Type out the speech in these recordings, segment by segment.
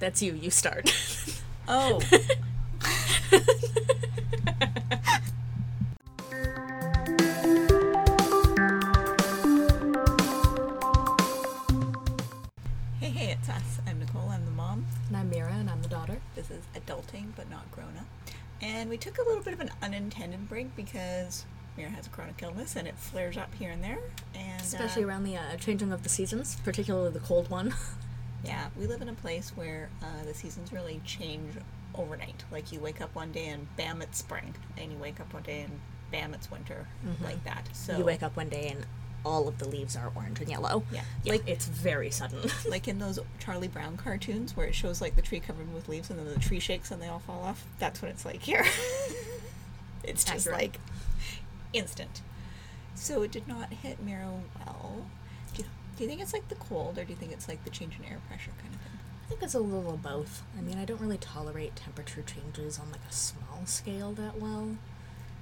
That's you. You start. Oh. hey, hey, it's us. I'm Nicole. I'm the mom. and I'm Mira, and I'm the daughter. This is adulting, but not grown up. And we took a little bit of an unintended break because Mira has a chronic illness and it flares up here and there. And Especially uh, around the uh, changing of the seasons, particularly the cold one. Yeah, we live in a place where uh, the seasons really change overnight. Like you wake up one day and bam, it's spring, and you wake up one day and bam, it's winter, like that. So you wake up one day and all of the leaves are orange and yellow. Yeah. like Like- it's very sudden. like in those Charlie Brown cartoons where it shows like the tree covered with leaves and then the tree shakes and they all fall off. That's what it's like here. it's just Accurate. like instant. So it did not hit Mira well. Do you, think it's like the cold or do you think it's like the change in air pressure kind of thing? I think it's a little of both. I mean, I don't really tolerate temperature changes on like a small scale that well.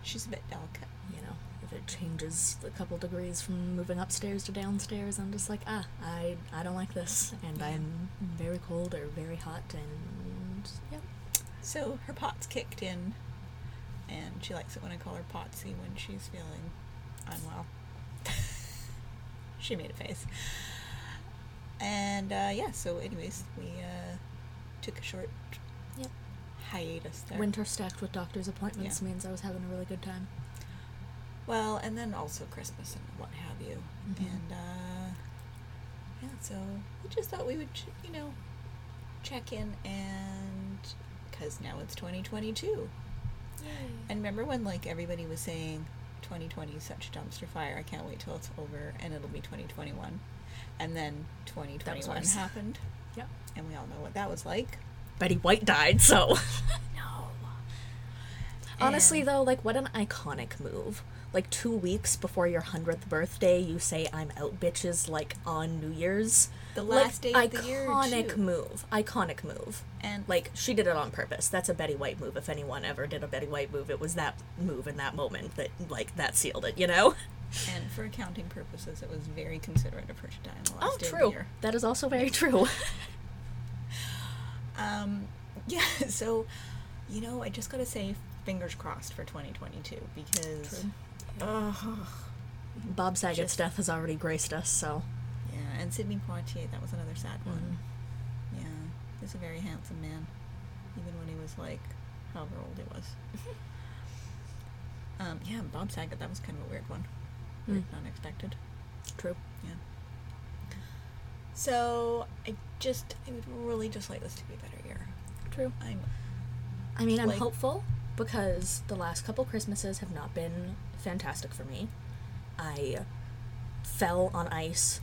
She's a bit delicate. You know, if it changes a couple degrees from moving upstairs to downstairs, I'm just like, ah, I I don't like this, and I'm very cold or very hot, and yeah. So her POTS kicked in, and she likes it when I call her Potsy when she's feeling unwell. She made a face. And uh, yeah, so anyways, we uh, took a short Yep. hiatus there. Winter stacked with doctor's appointments Yeah. means I was having a really good time. Well, and then also Christmas and what have you. Mhm. And uh, yeah, so we just thought we would, ch- you know, check in and because now it's 2022. And remember when like everybody was saying 2020 is such dumpster fire. I can't wait till it's over and it'll be 2021. And then 2021 worse. happened, Yep. and we all know what that was like. Betty White died, so. No. Honestly, And- though, like, what an iconic move. Like, two weeks before your 100th birthday, you say, I'm out, bitches, like, on New Year's. The Like, last day of the year, Iconic move. Iconic move. And Like, she did it on purpose. That's a Betty White move. If anyone ever did a Betty White move, it was that move in that moment that, like, that sealed it, you know? and for accounting purposes, it was very considerate of her to die on the last Oh, day of the true. year. That is also very true. Um, yeah, so, you know, I just gotta say, fingers crossed for 2022 because, True. Ugh. Bob Saget's Just- death has already graced us, so. yeah, and Sidney Poitier, that was another sad one. Mhm. Yeah, he's a very handsome man, even when he was like, however old he was. um, yeah, Bob Saget, that was kind of a weird one, weird, Mm. unexpected. True. Yeah. So I just, I would really just like this to be a better year. True. I'm I mean, I'm hopeful because the last couple Christmases have not been fantastic for me. I fell on ice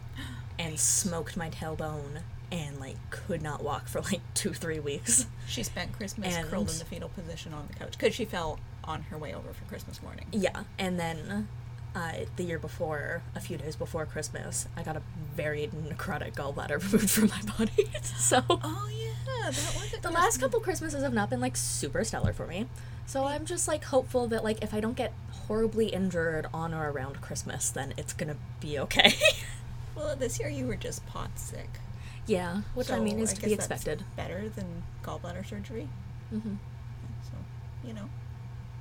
and smoked my tailbone and like could not walk for like two, three weeks. She spent Christmas And- curled in the fetal position on the couch because she fell on her way over for Christmas morning. Yeah, and then uh, the year before, a few days before Christmas, I got a very necrotic gallbladder removed from my body. so Oh yeah, that was the last couple Christmases have not been like super stellar for me. So I'm just like hopeful that like if I don't get horribly injured on or around Christmas, then it's gonna be okay. Well, this year you were just POTS sick. yeah, which I mean is to be expected. Better than gallbladder surgery. Mm-hmm. So you know,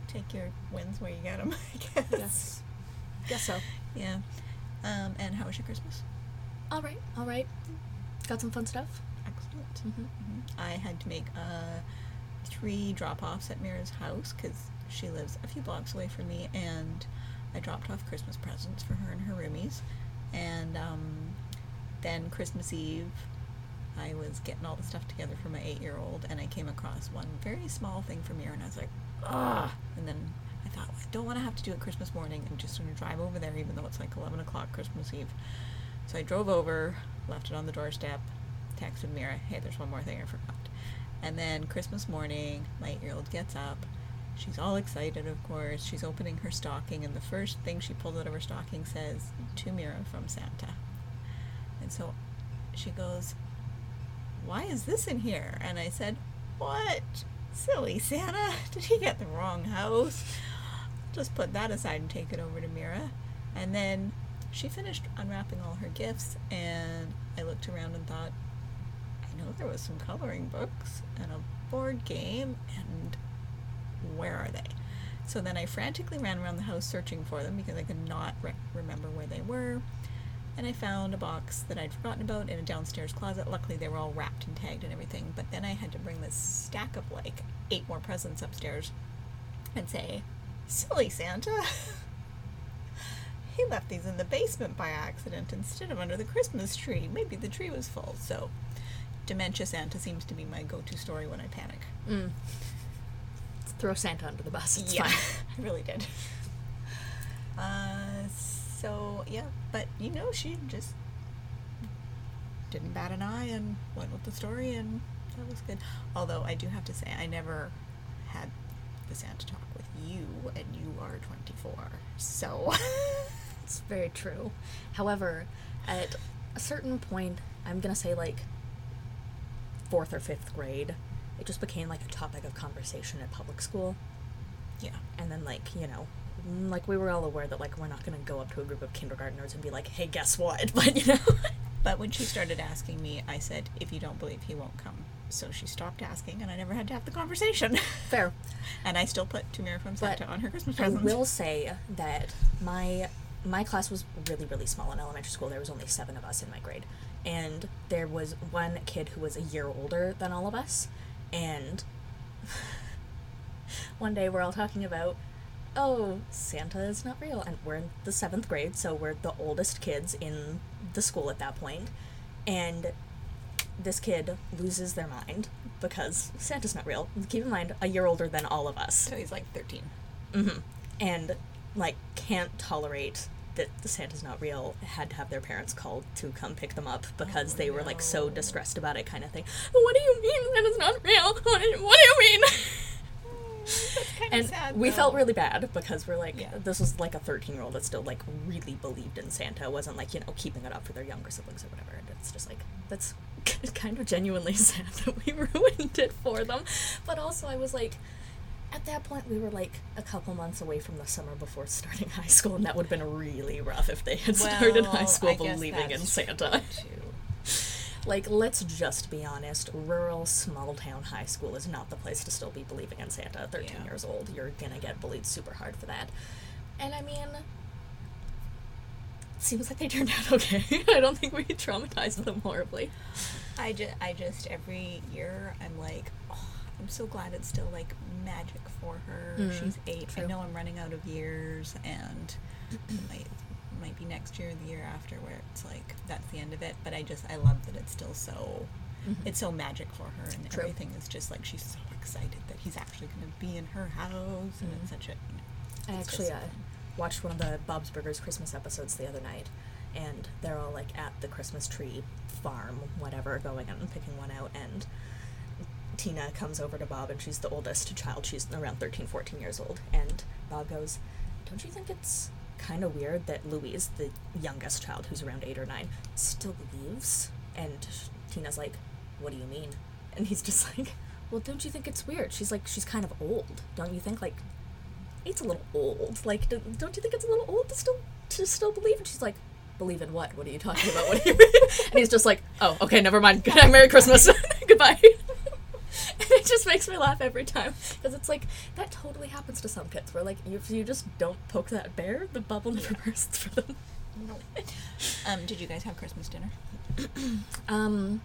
take your wins where you get them. I guess. Yes. Guess so. Yeah. Um, and how was your Christmas? All right, all right. Got some fun stuff. Excellent. Mm-hmm. Mhm. I had to make uh, three drop offs at Mira's house because she lives a few blocks away from me, and I dropped off Christmas presents for her and her roomies. And um, then Christmas Eve, I was getting all the stuff together for my eight year old, and I came across one very small thing for Mira, and I was like, ah! And then I thought, I don't want to have to do it Christmas morning. I'm just going to drive over there, even though it's like 11 o'clock Christmas Eve. So I drove over, left it on the doorstep, texted Mira, hey, there's one more thing I forgot. And then Christmas morning, my eight year old gets up. She's all excited, of course. She's opening her stocking, and the first thing she pulls out of her stocking says, To Mira from Santa. And so she goes, Why is this in here? And I said, What? Silly Santa. Did he get the wrong house? Just put that aside and take it over to Mira. And then she finished unwrapping all her gifts, and I looked around and thought, I know there was some coloring books and a board game, and where are they? So then I frantically ran around the house searching for them because I could not re- remember where they were. And I found a box that I'd forgotten about in a downstairs closet. Luckily, they were all wrapped and tagged and everything. But then I had to bring this stack of like eight more presents upstairs and say, Silly Santa. he left these in the basement by accident instead of under the Christmas tree. Maybe the tree was full. So, Dementia Santa seems to be my go to story when I panic. Mm. Throw Santa under the bus. It's yeah, fine. I really did. Uh, so yeah, but you know, she just didn't bat an eye and went with the story, and that was good. Although I do have to say, I never had the Santa talk with you, and you are twenty four, so It's very true. However, at a certain point, I'm gonna say like fourth or fifth grade, it just became like a topic of conversation at public school. yeah. And then like, you know, like we were all aware that like we're not gonna go up to a group of kindergartners and be like, hey, guess what? But you know But when she started asking me, I said, "If you don't believe, he won't come." So she stopped asking, and I never had to have the conversation. Fair. and I still put "To Mira from But on her Christmas presents. I will say that my my class was really really small in elementary school. There was only seven of us in my grade, and there was one kid who was a year older than all of us, and one day we're all talking about. Oh, Santa is not real. And we're in the seventh grade, so we're the oldest kids in the school at that point. And this kid loses their mind because Santa's not real. Keep in mind, a year older than all of us So he's like thirteen. hmm and like can't tolerate that the Santa's not real. Had to have their parents called to come pick them up because Oh, they were like so distressed about it, kind of thing. What do you mean Santa's not real? What do you, what do you mean? That's and sad. we felt really bad because we're like, Yeah. this was like a 13 year old that still like really believed in Santa. It wasn't like, you know, keeping it up for their younger siblings or whatever. And it's just like, that's kind of genuinely sad that we ruined it for them. But also, I was like, at that point, we were like a couple months away from the summer before starting high school, and that would have been really rough if they had started high school I believing in Santa. too. Like, let's just be honest. Rural, small town high school is not the place to still be believing in Santa at 13 Yeah. years old. You're gonna get bullied super hard for that. And I mean, seems like they turned out okay. I don't think we traumatized them horribly. I just, I just every year I'm like, oh, I'm so glad it's still like magic for her. Mm, She's eight. true. I know I'm running out of years, and it might might be next year, or the year after, where it's like that's the end of it. But I just I love that it's still so. Mhm. It's so magic for her, and True. everything is just like she's so excited that he's actually going to be in her house, and Mhm. it's such a. You know, I actually uh, watched one of the Bob's Burgers Christmas episodes the other night, and they're all like at the Christmas tree farm, whatever, going out and picking one out, and Tina comes over to Bob, and she's the oldest child. She's around 13, 14 years old, and Bob goes, "Don't you think it's kind of weird that Louise, the youngest child, who's around eight or nine, still believes?" And Tina's like, "What do you mean?" And he's just like, "Well, don't you think it's weird? She's like, she's kind of old, don't you think? Like, it's a little old. Like, do, don't you think it's a little old to still to still believe?" And she's like, "Believe in what? What are you talking about? What do you mean?" and he's just like, "Oh, okay, never mind. Merry Christmas. Goodbye." And it just makes me laugh every time because it's like that totally happens to some kids. Where like if you just don't poke that bear, the bubble never bursts for them. Um, did you guys have Christmas dinner? Um,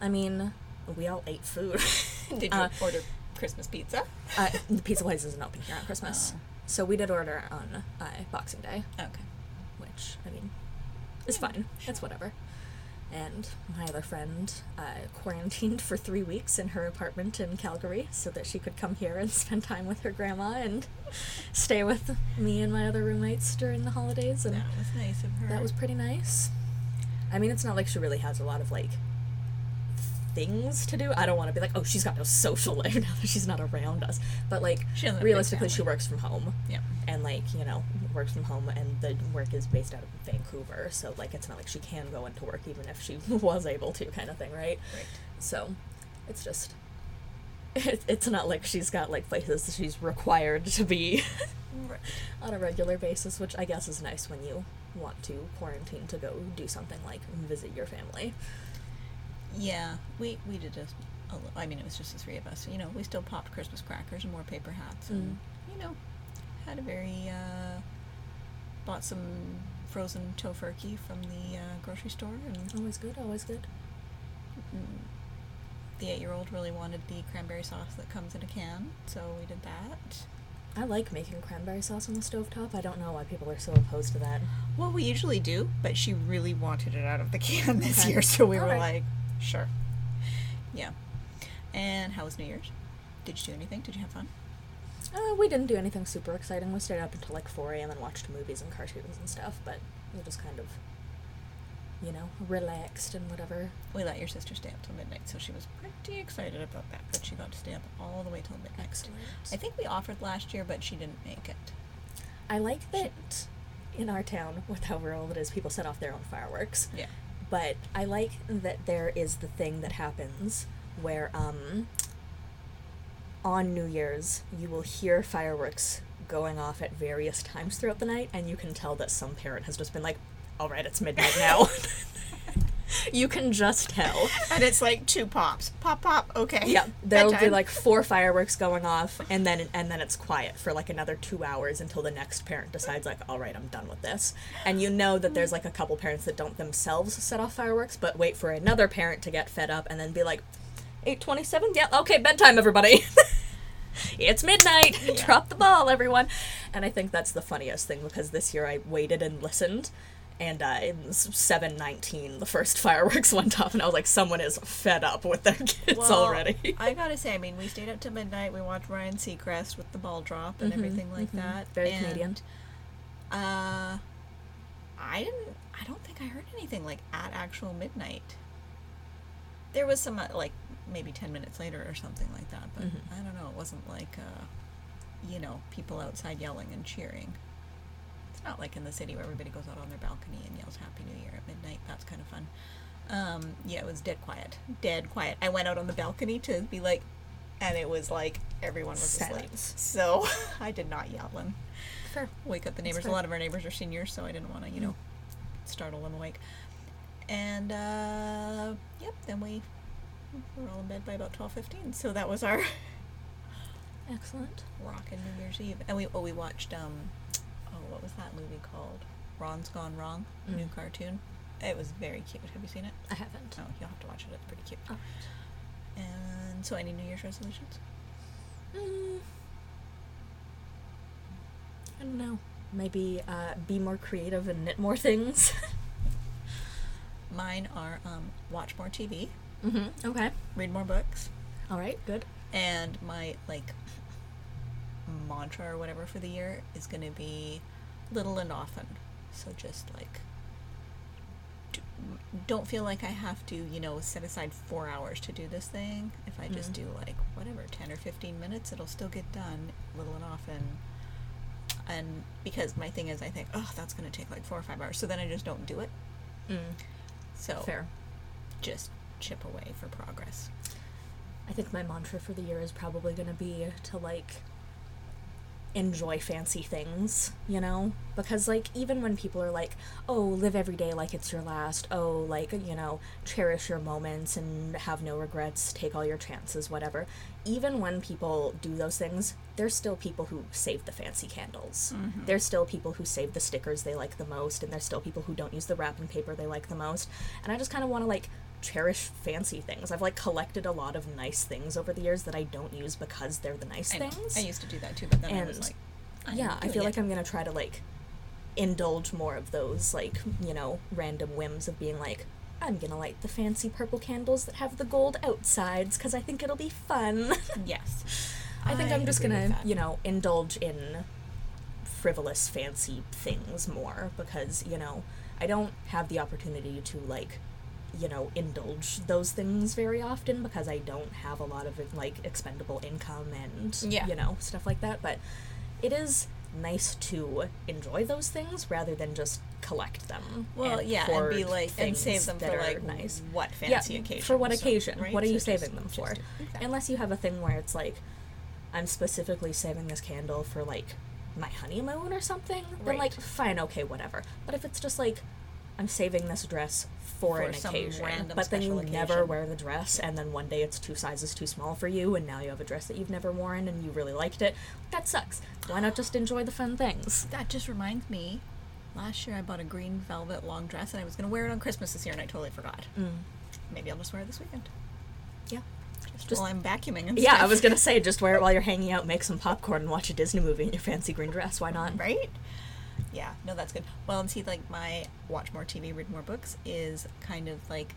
I mean, we all ate food. Did you Uh, order Christmas pizza? uh, the pizza place isn't open here on Christmas, Oh. so we did order on uh, Boxing Day. Okay. which I mean, is Yeah, fine. It's whatever. And my other friend uh, quarantined for three weeks in her apartment in Calgary so that she could come here and spend time with her grandma and stay with me and my other roommates during the holidays. And That was nice of her. that was pretty nice. I mean, it's not like she really has a lot of like things to do. I don't want to be like, oh, she's got no social life now that she's not around us. But like, She doesn't have a big realistically, she works from home Yeah. and like you know works from home and the work is based out of vancouver so like it's not like she can go into work even if she was able to kind of thing right Right. so it's just it, it's not like she's got like places she's required to be Right. on a regular basis which i guess is nice when you want to quarantine to go do something like visit your family Yeah, we we did a, a li- I mean, it was just the three of us. You know, we still popped Christmas crackers and wore paper hats, and you know, had a very uh, bought some frozen Tofurky from the uh, grocery store, and Always good, always good. the eight-year-old really wanted the cranberry sauce that comes in a can, so we did that. I like making cranberry sauce on the stovetop. I don't know why people are so opposed to that. Well, we usually do, but she really wanted it out of the can this Okay. year, so we were Alright. like, sure. Yeah. And how was New Year's? Did you do anything? Did you have fun? Uh, we didn't do anything super exciting. We stayed up until like 4 a.m. and watched movies and cartoons and stuff, but we just kind of, you know, relaxed and whatever. We let your sister stay up till midnight, so she was pretty excited about that. That she got to stay up all the way till midnight. Excellent. I think we offered last year, but she didn't make it. I like that in our town, with how rural it is, people set off their own fireworks. Yeah. But I like that there is the thing that happens where, um, on New Year's, you will hear fireworks going off at various times throughout the night, and you can tell that some parent has just been like, all right, it's midnight now. you can just tell. And it's like two pops. Pop, pop, okay. Yeah, there'll be like four fireworks going off, and then and then it's quiet for like another two hours until the next parent decides like, all right, I'm done with this. And you know that there's like a couple parents that don't themselves set off fireworks, but wait for another parent to get fed up and then be like, eight twenty-seven, yeah, okay, bedtime, everybody. it's midnight. Yeah. Drop the ball, everyone. And I think that's the funniest thing because this year I waited and listened. And uh, in seven nineteen, the first fireworks went off, and I was like, "Someone is fed up with their kids Well, already." I gotta say, I mean, we stayed up till midnight. We watched Ryan Seacrest with the ball drop and Mhm, everything like mhm. that. Very and, Canadian. Uh, I didn't. I don't think I heard anything like at actual midnight. There was some uh, like maybe ten minutes later or something like that, but Mhm. I don't know. It wasn't like uh, you know, people outside yelling and cheering. It's not like in the city where everybody goes out on their balcony Um, yeah, it was dead quiet. Dead quiet. I went out on the balcony to be like, and it was like everyone was asleep. So I did not yell and Fair. wake up the neighbors. A lot of our neighbors are seniors, so I didn't want to, you know, startle them awake. And uh, yep, then we were all in bed by about twelve fifteen. So that was our Excellent. rockin' New Year's Eve. And we oh we watched um oh what was that movie called? Ron's Gone Wrong, new Mm. cartoon. It was very cute. Have you seen it? I haven't. Oh, you'll have to watch it. It's pretty cute. Oh. And so, any New Year's resolutions? Mm. I don't know. Maybe uh, be more creative and knit more things. Mine are um, watch more TV, mm-hmm. Okay. read more books, All right. Good. and my like mantra or whatever for the year is going to be little and often. So just like don't feel like I have to, you know, set aside four hours to do this thing. If I just Mhm. do like whatever, ten or fifteen minutes, it'll still get done, little and often. And because my thing is, I think, oh, that's going to take like four or five hours, so then I just don't do it. Mm. So Fair. just chip away for progress. I think my mantra for the year is probably going to be to like enjoy fancy things, you know? Because like even when people are like, "Oh, live every day like it's your last." Oh, like, you know, cherish your moments and have no regrets, take all your chances, whatever. Even when people do those things, there's still people who save the fancy candles. Mhm. There's still people who save the stickers they like the most, and there's still people who don't use the wrapping paper they like the most. And I just kind of want to like cherish fancy things. I've like collected a lot of nice things over the years that I don't use because they're the nice I, things. I used to do that too, but then I was like, I'm yeah, I feel it. like I'm gonna try to like indulge more of those like you know random whims of being like I'm gonna light the fancy purple candles that have the gold outsides because I think it'll be fun. Yes. I think I I'm just gonna you know indulge in frivolous fancy things more because you know I don't have the opportunity to like you know indulge those things very often because I don't have a lot of like expendable income and Yeah. you know stuff like that but it is nice to enjoy those things rather than just collect them Well, and yeah, and be like, and things save them for like nice what fancy yeah, occasion? for what so- occasion right? what are you just- saving them for exactly. unless you have a thing where it's like i'm specifically saving this candle for like my honeymoon or something then like fine okay whatever but if it's just like I'm saving this dress for, For an occasion. But then you special never wear the dress, and then one day it's two sizes too small for you, and now you have a dress that you've never worn and you really liked it. That sucks. Why not just enjoy the fun things? That just reminds me. Last year I bought a green velvet long dress and I was going to wear it on Christmas this year and I totally forgot. Mm. Maybe I'll just wear it this weekend. Yeah. Just, Just- while I'm vacuuming and Yeah, I was gonna say, just wear it while you're hanging out, make some popcorn, and watch a Disney movie in your fancy green dress. Why not? right? Yeah, no, that's good. Well, and see, like my watch more TV, read more books is kind of like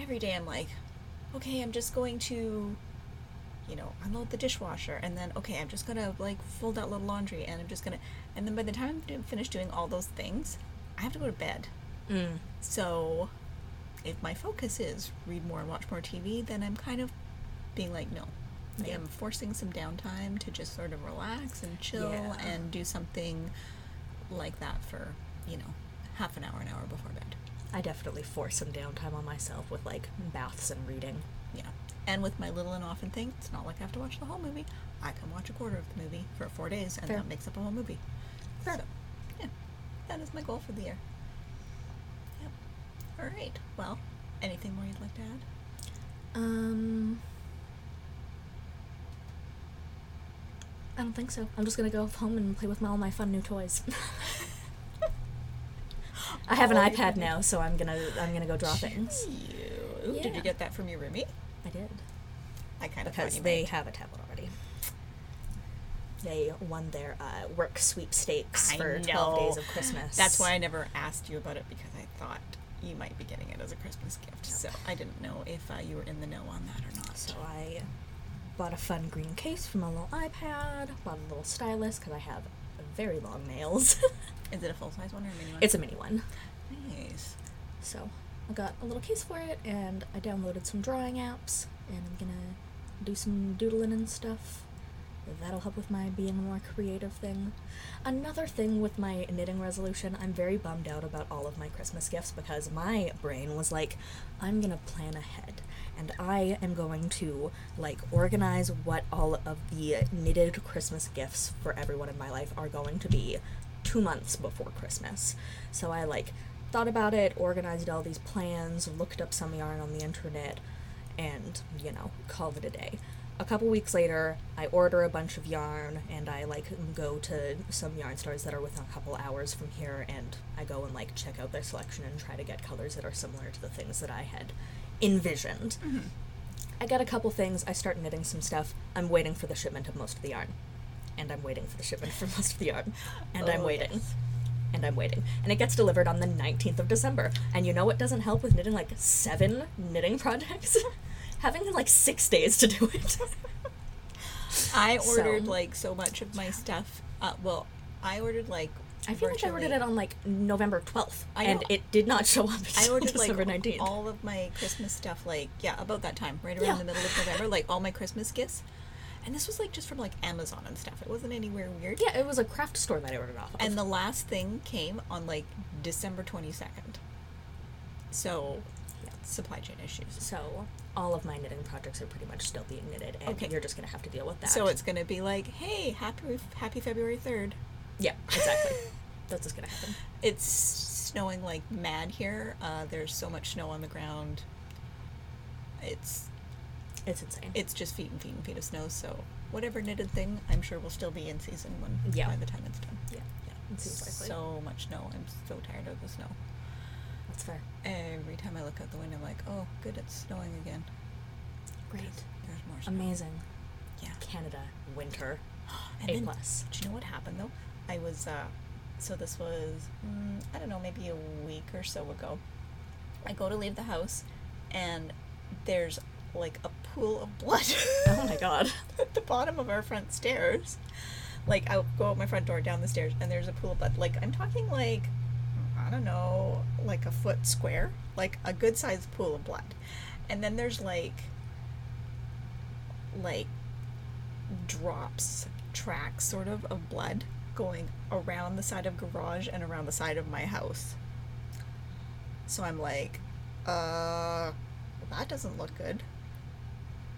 every day I'm like, okay, I'm just going to, you know, unload the dishwasher, and then okay, I'm just gonna like fold out little laundry, and I'm just gonna, and then by the time I'm finished doing all those things, I have to go to bed. Mm. So, if my focus is read more and watch more TV, then I'm kind of being like, no. I'm forcing some downtime to just sort of relax and chill Yeah. and do something like that for, you know, half an hour, an hour before bed. I definitely force some downtime on myself with like baths and reading. Yeah. And with my little and often thing, it's not like I have to watch the whole movie. I can watch a quarter of the movie for four days, and Fair. that makes up a whole movie. Fair. So, yeah, that is my goal for the year. Yep. All right. Well, anything more you'd like to add? Um, I don't think so. I'm just gonna go home and play with my, all my fun new toys. I have an your iPad now, so I'm gonna I'm gonna go draw things. You. Did you get that from your roomie? I did I kind of because they might. have a tablet already. They won their uh, work sweepstakes I for 12 days of Christmas. That's why I never asked you about it because I thought you might be getting it as a Christmas gift. So I didn't know if uh, you were in the know on that or not. So I bought a fun green case for my little iPad. Bought a little stylus because I have very long nails. Is it a full size one or a mini one? it's a mini one. nice. So I got a little case for it, and I downloaded some drawing apps, and I'm gonna do some doodling and stuff. That'll help with my being a more creative thing. Another thing with my knitting resolution, I'm very bummed out about all of my Christmas gifts because my brain was like, I'm gonna plan ahead. And I am going to like organize what all of the knitted Christmas gifts for everyone in my life are going to be two months before Christmas. So I like thought about it, organized all these plans, looked up some yarn on the internet, and, you know, called it a day. A couple weeks later, I order a bunch of yarn and I like go to some yarn stores that are within a couple hours from here and I go and like check out their selection and try to get colors that are similar to the things that I had envisioned. I get a couple things, I start knitting some stuff. I'm waiting for the shipment of most of the yarn. And I'm waiting for the shipment for most of the yarn. And I'm Oh, waiting. yes. And I'm waiting. And it gets delivered on the 19th of December. And you know what doesn't help with knitting like seven knitting projects? Having like six days to do it. I So- ordered like so much of my stuff. Uh, well, I ordered like. I feel like I ordered it on like November 12th. And it did not show up I ordered like December 19th. all of my Christmas stuff, like yeah, about that time, right around Yeah. the middle of November, like all my Christmas gifts. And this was like just from like Amazon and stuff. It wasn't anywhere weird. yeah, it was a craft store that I ordered off of. And the last thing came on like December twenty second. So, Yeah. supply chain issues. so all of my knitting projects are pretty much still being knitted, and Okay. you're just gonna have to deal with that. So it's gonna be like, hey, happy happy February third. Yeah, exactly. That's what's gonna happen. It's snowing like mad here. Uh, there's so much snow on the ground. It's It's insane. it's just feet and feet and feet of snow. So whatever knitted thing, I'm sure will still be in season when Yeah. by the time it's done. yeah, yeah, it. So much snow. I'm so tired of the snow. That's fair. Every time I look out the window, I'm like, oh, good, it's snowing again. Great. There's more snow. Amazing. Yeah. Canada winter. And A then, plus. Do you know what happened though? I was, uh, so this was, mm, I don't know, maybe a week or so ago. I go to leave the house, and there's like a pool of blood. Oh my god. at the bottom of our front stairs. Like I go out my front door down the stairs and there's a pool of blood. Like I'm talking like I don't know, like a foot square, like a good sized pool of blood. And then there's like like drops, tracks sort of of blood going around the side of garage and around the side of my house. So I'm like, uh that doesn't look good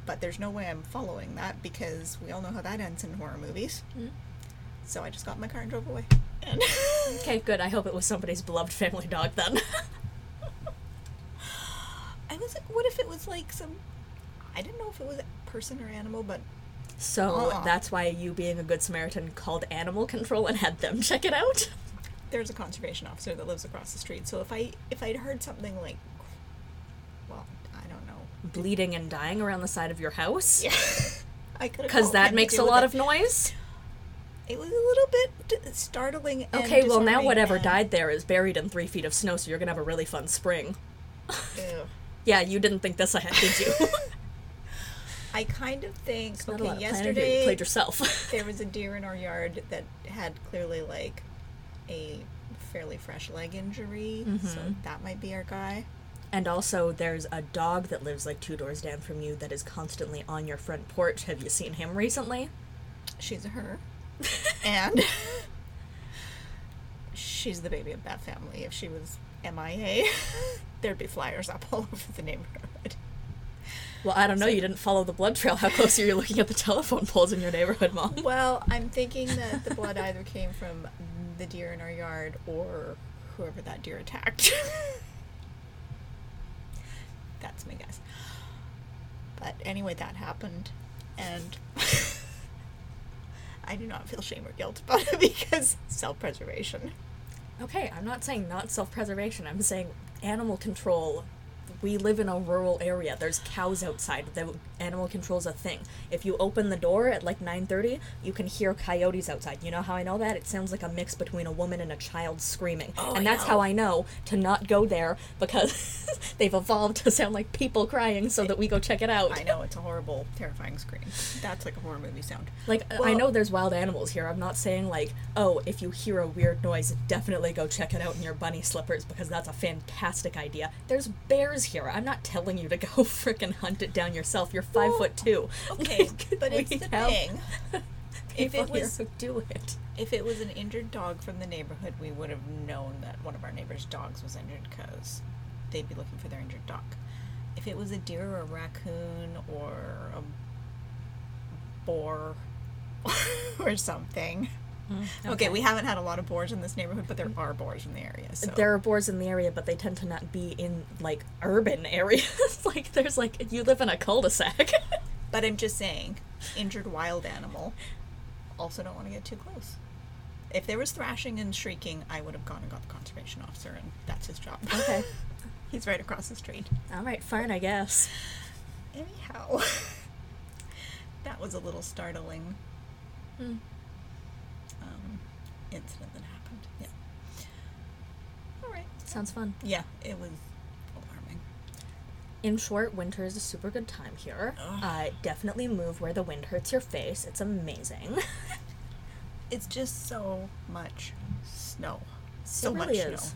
but there's no way I'm following that because we all know how that ends in horror movies. Mm. So I just got in my car and drove away. And Okay, good. I hope it was somebody's beloved family dog then. I was like, what if it was like some? I didn't know if it was a person or animal, but so Uh-uh. that's why you, being a good Samaritan, called animal control and had them check it out. there's a conservation officer that lives across the street. So if I if I'd heard something like, well, I don't know, Bleeding and dying around the side of your house. yeah, I could have Because that makes a lot of noise. It was a little bit startling. Okay, well now whatever died there is buried in three feet of snow, so you're gonna have a really fun spring. Yeah, you didn't think this ahead, did you? I kind of think okay. of. You Yesterday played yourself. there was a deer in our yard that had clearly like a fairly fresh leg injury, so Mhm. that might be our guy. and also, there's a dog that lives like two doors down from you that is constantly on your front porch. Have you seen him recently? She's a her, and she's the baby of that family. If she was MIA, there'd be flyers up all over the neighborhood. Well, I don't know. You didn't follow the blood trail. How close are you looking at the telephone poles in your neighborhood, Mom? Well, I'm thinking that the blood either came from the deer in our yard or whoever that deer attacked. That's my guess. But anyway, that happened, and I do not feel shame or guilt about it because self preservation. Okay, I'm not saying not self preservation. I'm saying animal control. We live in a rural area. There's cows outside. The animal control's a thing. If you open the door at like 9:30, you can hear coyotes outside. You know how I know that? It sounds like a mix between a woman and a child screaming. Oh, and that's how I know to not go there because they've evolved to sound like people crying so that we go check it out. I know it's a horrible, terrifying scream. That's like a horror movie sound. Like I know there's wild animals here. I'm not saying like, oh, if you hear a weird noise, definitely go check it out in your bunny slippers because that's a fantastic idea. There's bears here. I'm not telling you to go frickin' hunt it down yourself. You're five Well, foot two. Okay, but it's the thing. If it was do it. If it was an injured dog from the neighborhood, we would have known that one of our neighbors' dogs was injured because they'd be looking for their injured dog. If it was a deer or a raccoon or a boar or something. Okay. we haven't had a lot of boars in this neighborhood, but there are boars in the area. So There are boars in the area, but they tend to not be in like urban areas. like there's like you live in a cul-de-sac. But I'm just saying, injured wild animal. Also, don't want to get too close. If there was thrashing and shrieking, I would have gone and got the conservation officer, and that's his job. Okay. He's right across the street. All right, fine, I guess. Anyhow, that was a little startling Hmm. Incident that happened. Yeah. All right. Sounds fun. Yeah, it was alarming. In short, winter is a super good time here. Uh, definitely move where the wind hurts your face. It's amazing. It's just so much snow. So It much really snow.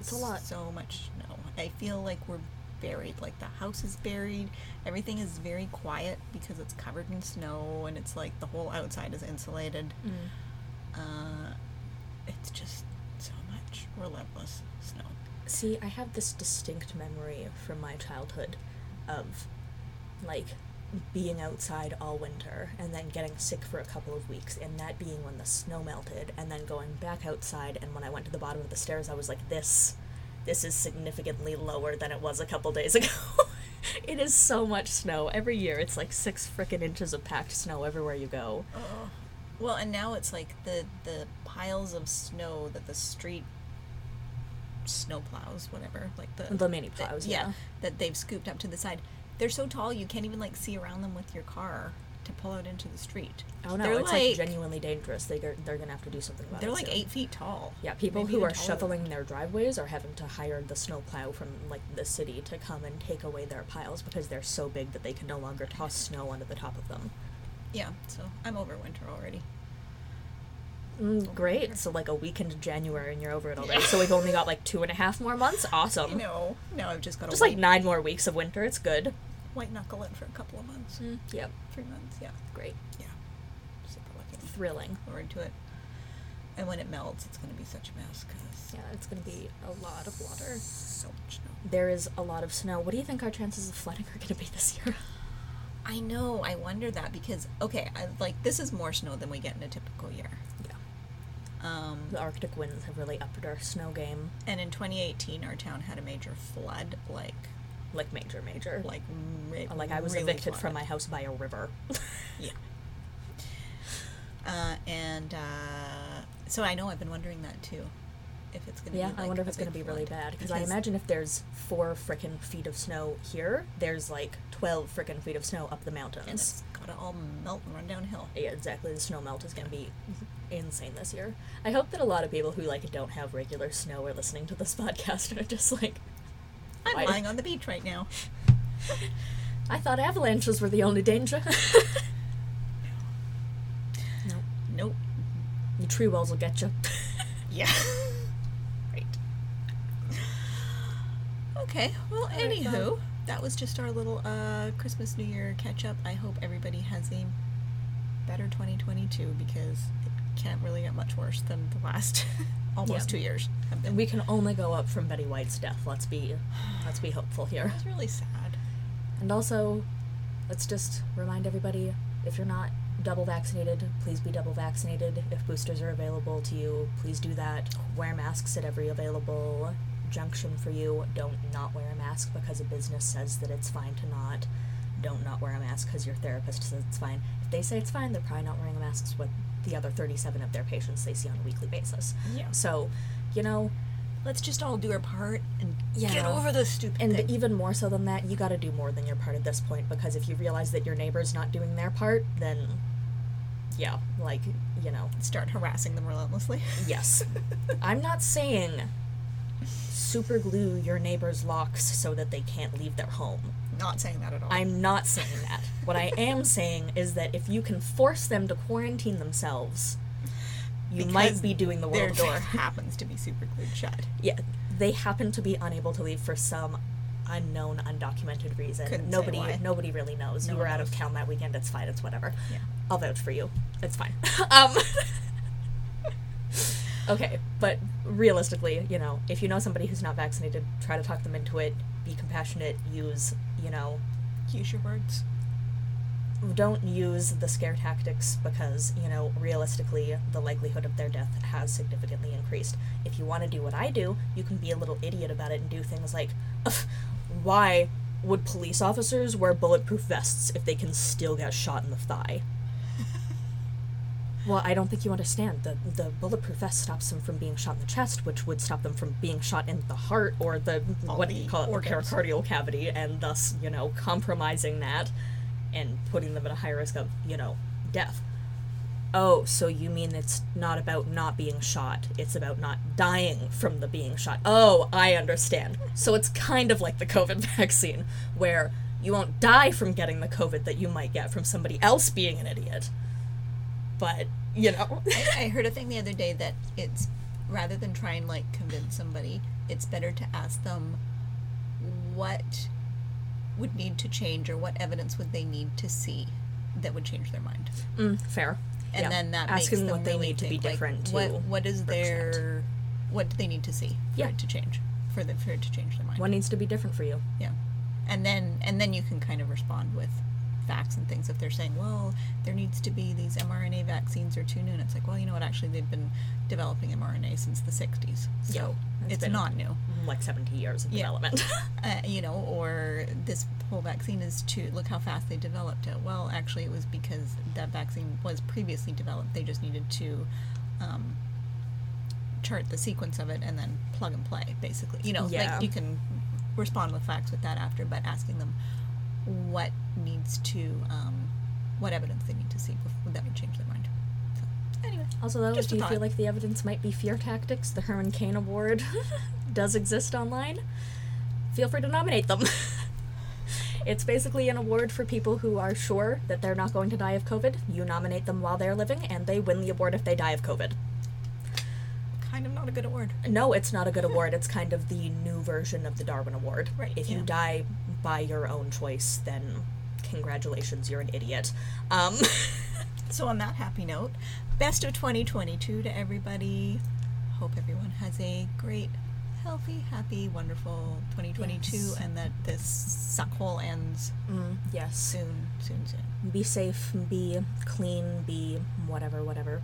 It's a lot. So much snow. I feel like we're buried. Like the house is buried. Everything is very quiet because it's covered in snow and it's like the whole outside is insulated. Mm. Uh, it's just so much relentless snow. See, I have this distinct memory from my childhood of like being outside all winter and then getting sick for a couple of weeks and that being when the snow melted and then going back outside and when I went to the bottom of the stairs I was like this this is significantly lower than it was a couple days ago. it is so much snow every year. It's like 6 frickin' inches of packed snow everywhere you go. Oh. Well, and now it's like the the piles of snow that the street snow plows, whatever, like the The mini plows, yeah. that they've scooped up to the side. They're so tall you can't even like see around them with your car to pull out into the street. Oh no, they're it's like, like, genuinely dangerous. They go- they're gonna have to do something about they're it. like soon. eight feet tall. Yeah, people Maybe who are taller shoveling their driveways are having to hire the snowplow from like the city to come and take away their piles because they're so big that they can no longer toss snow onto the top of them. Yeah, so I'm over winter already. Mm, great. So like a week into January and you're over it already. So we've only got like two and a half more months. Awesome. No, now I've just got to Just like nine more weeks of winter. It's good. white knuckle it for a couple of months, Mm, yep. three months. Yeah, Great. yeah, super looking Thrilling. forward to it. And when it melts, it's going to be such a mess because Yeah, it's gonna be a lot of water. so much snow. There is a lot of snow. What do you think our chances of flooding are gonna be this year? I know. I wonder that because okay, I, like this is more snow than we get in a typical year. Yeah. Um, The Arctic winds have really upped our snow game, and in 2018, our town had a major flood, like like major, major. like ma- like I was really evicted from my house by a river. Yeah. Uh, and uh, so I know I've been wondering that too, if it's gonna. yeah, be, I like, wonder if it's going to be really bad because I imagine if there's four frickin' feet of snow here, there's like twelve frickin' feet of snow up the mountains. and it's gotta all melt and run downhill. Yeah, exactly. The snow melt is going to be insane this year. I hope that a lot of people who like don't have regular snow are listening to this podcast and are just like, I'm Why- lying on the beach right now. I thought avalanches were the only danger. no, Nope. the tree walls will get you. Yeah. right. Okay. Well, All right, anywho, well. that was just our little uh, Christmas New Year catch up. I hope everybody has a better 2022 because it can't really get much worse than the last almost two years. Been. we can only go up from Betty White's death. Let's be, let's be hopeful here. It's really sad. And also, let's just remind everybody if you're not double vaccinated, please be double vaccinated. If boosters are available to you, please do that. Wear masks at every available junction for you. Don't not wear a mask because a business says that it's fine to not. Don't not wear a mask because your therapist says it's fine. If they say it's fine, they're probably not wearing a mask with the other 37 of their patients they see on a weekly basis. Yeah. So, you know, Let's just all do our part and yeah. get over the stupid And thing. even more so than that, you got to do more than your part at this point because if you realize that your neighbor's not doing their part, then yeah, like, you know, Start harassing them relentlessly. yes. I'm not saying super glue your neighbor's locks so that they can't leave their home. Not saying that at all. I'm not saying that. What I am saying is that if you can force them to quarantine themselves, you might be doing the world Their a door happens to be super glued shut. Yeah, they happen to be unable to leave for some unknown, undocumented reason. Couldn't nobody, nobody really knows. No you were one out of town that weekend. It's fine. It's whatever. Yeah. I'll vouch for you. It's fine. um, okay, but realistically, you know, if you know somebody who's not vaccinated, try to talk them into it. Be compassionate. Use, you know, Use your words. don't use the scare tactics because, you know, realistically, the likelihood of their death has significantly increased. If you want to do what I do, you can be a little idiot about it and do things like, "Ugh, why would police officers wear bulletproof vests if they can still get shot in the thigh? Well, I don't think you understand. The the bulletproof vest stops them from being shot in the chest, which would stop them from being shot in the heart or the All what do you call it, the pericardial cavity, and thus, you know, compromising that and putting them at a high risk of, you know, death. Oh, so you mean it's not about not being shot, it's about not dying from the being shot. Oh, I understand. So it's kind of like the COVID vaccine, where you won't die from getting the COVID that you might get from somebody else being an idiot. But, you know. I, I heard a thing the other day that it's rather than try and like convince somebody, it's better to ask them what would need to change or what evidence would they need to see that would change their mind. mm, fair. And Yeah. then that asking makes them what they really need to be think, like, different to what what is represent. their what do they need to see for Yeah. it to change for the for it to change their mind. What needs to be different for you? Yeah. And then and then you can kind of respond with facts and things if they're saying, well, there needs to be these mRNA vaccines are too new. And it's like, well, you know what? Actually, they've been developing mRNA since the 60s. So Yeah, it's not new. Like 70 years of Yeah. development. Uh, you know, or this whole vaccine is too, look how fast they developed it. Well, actually, it was because that vaccine was previously developed. They just needed to um, chart the sequence of it and then plug and play, basically. You know, Yeah. like you can respond with facts with that after, but asking them what needs to, um, what evidence they need to see before that would change their mind. So, anyway, Also, though, do you feel like the evidence might be fear tactics, the Herman Cain Award does exist online. Feel free to nominate them. it's basically an award for people who are sure that they're not going to die of COVID. You nominate them while they're living, and they win the award if they die of COVID. Kind of not a good award. No, it's not a good award. It's kind of the new version of the Darwin Award. Right, If you die by your own choice, then congratulations, you're an idiot. Um, So, on that happy note, best of 2022 to everybody. Hope everyone has a great, healthy, happy, wonderful 2022 Yes. and that this suckhole ends mm, yes. soon, soon, soon. Be safe, be clean, be whatever, whatever.